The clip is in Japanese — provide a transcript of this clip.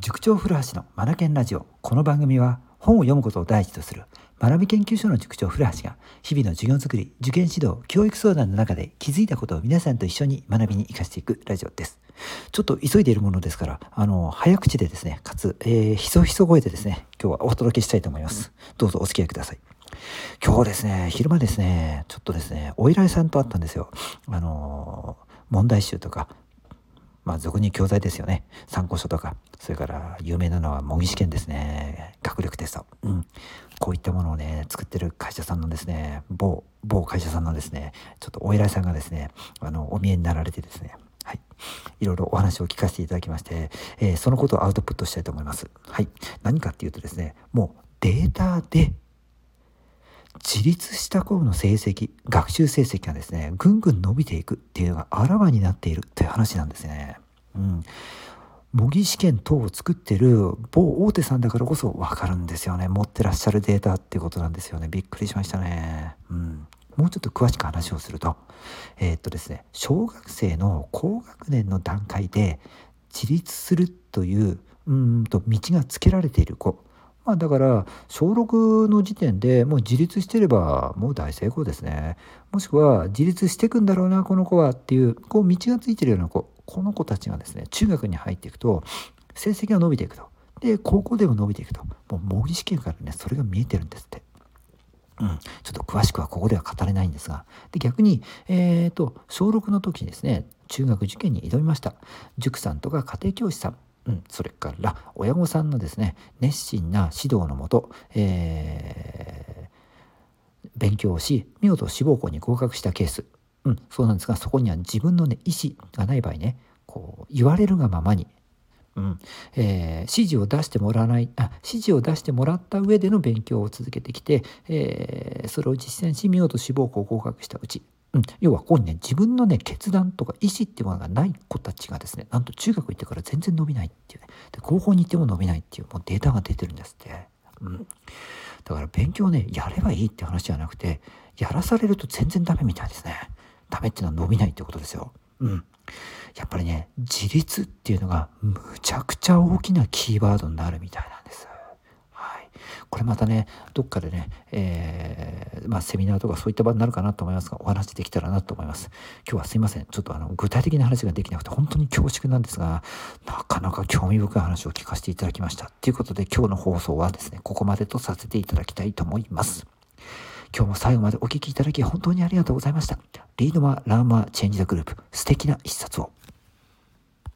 塾長古橋のマナケンラジオ。この番組は本を読むことを第一とする学び研究所の塾長古橋が日々の授業づくり受験指導教育相談の中で気づいたことを皆さんと一緒に学びに生かしていくラジオです。ちょっと急いでいるものですからあの早口でですねかつ、えー、ひそひそ声でですね今日はお届けしたいと思います。どうぞお付き合いください。今日ですね昼間ですねちょっとですねお依頼さんと会ったんですよ。あの問題集とかまあ、俗に教材ですよね。参考書とか、それから有名なのは模擬試験ですね。学力テスト。うん。こういったものをね、作ってる会社さんのですね、某、某会社さんのですね、ちょっとお偉いさんがですね、あの、お見えになられてですね、はい。いろいろお話を聞かせていただきまして、えー、そのことをアウトプットしたいと思います。はい。何かっていうとですね、もうデータで自立した頃の成績学習成績がですねぐんぐん伸びていくっていうのがあらわになっているという話なんですね。うん、模擬試験等を作ってる某大手さんだからこそ分かるんですよね。持ってらっしゃるデータってことなんですよね。びっくりしましたね。うん。もうちょっと詳しく話をすると、えー、っとですね、小学生の高学年の段階で自立するといううんと道がつけられている子。まあ、だから小6の時点でもう自立してればもう大成功ですね。もしくは自立していくんだろうなこの子はっていうこう道がついてるような子。この子たちがですね中学に入っていくと成績が伸びていくと。で高校でも伸びていくと。もう模擬試験からねそれが見えてるんですって。うん、ちょっと詳しくはここでは語れないんですが。で逆に、えーと小6の時にですね中学受験に挑みました。塾さんとか家庭教師さん。うん、それから親御さんのですね熱心な指導のもと、えー、勉強をし見事志望校に合格したケース、うん、そうなんですがそこには自分の、ね、意思がない場合ねこう言われるがままにうんえー、指示を出してもらわないあ指示を出してもらった上での勉強を続けてきて、えー、それを実践し見事志望校合格したうちうん、要はここにね自分のね決断とか意思っていうものがない子たちがですねなんと中学行ってから全然伸びないっていうねで高校に行っても伸びないっていうもうデータが出てるんですって、うん、だから勉強ねやればいいって話じゃなくてやらされると全然ダメみたいですね。ダメっていうのは伸びないってことですよ。うん。やっぱりね自立っていうのがむちゃくちゃ大きなキーワードになるみたいなんです。これまたねどっかでね、えー、まあ、セミナーとかそういった場になるかなと思いますがお話できたらなと思います。今日はすいません。ちょっとあの具体的な話ができなくて本当に恐縮なんですがなかなか興味深い話を聞かせていただきました。ということで今日の放送はですねここまでとさせていただきたいと思います今日も最後までお聴きいただき本当にありがとうございました。リードマー・ラーマー・チェンジ・ザ・グループ素敵な一冊を。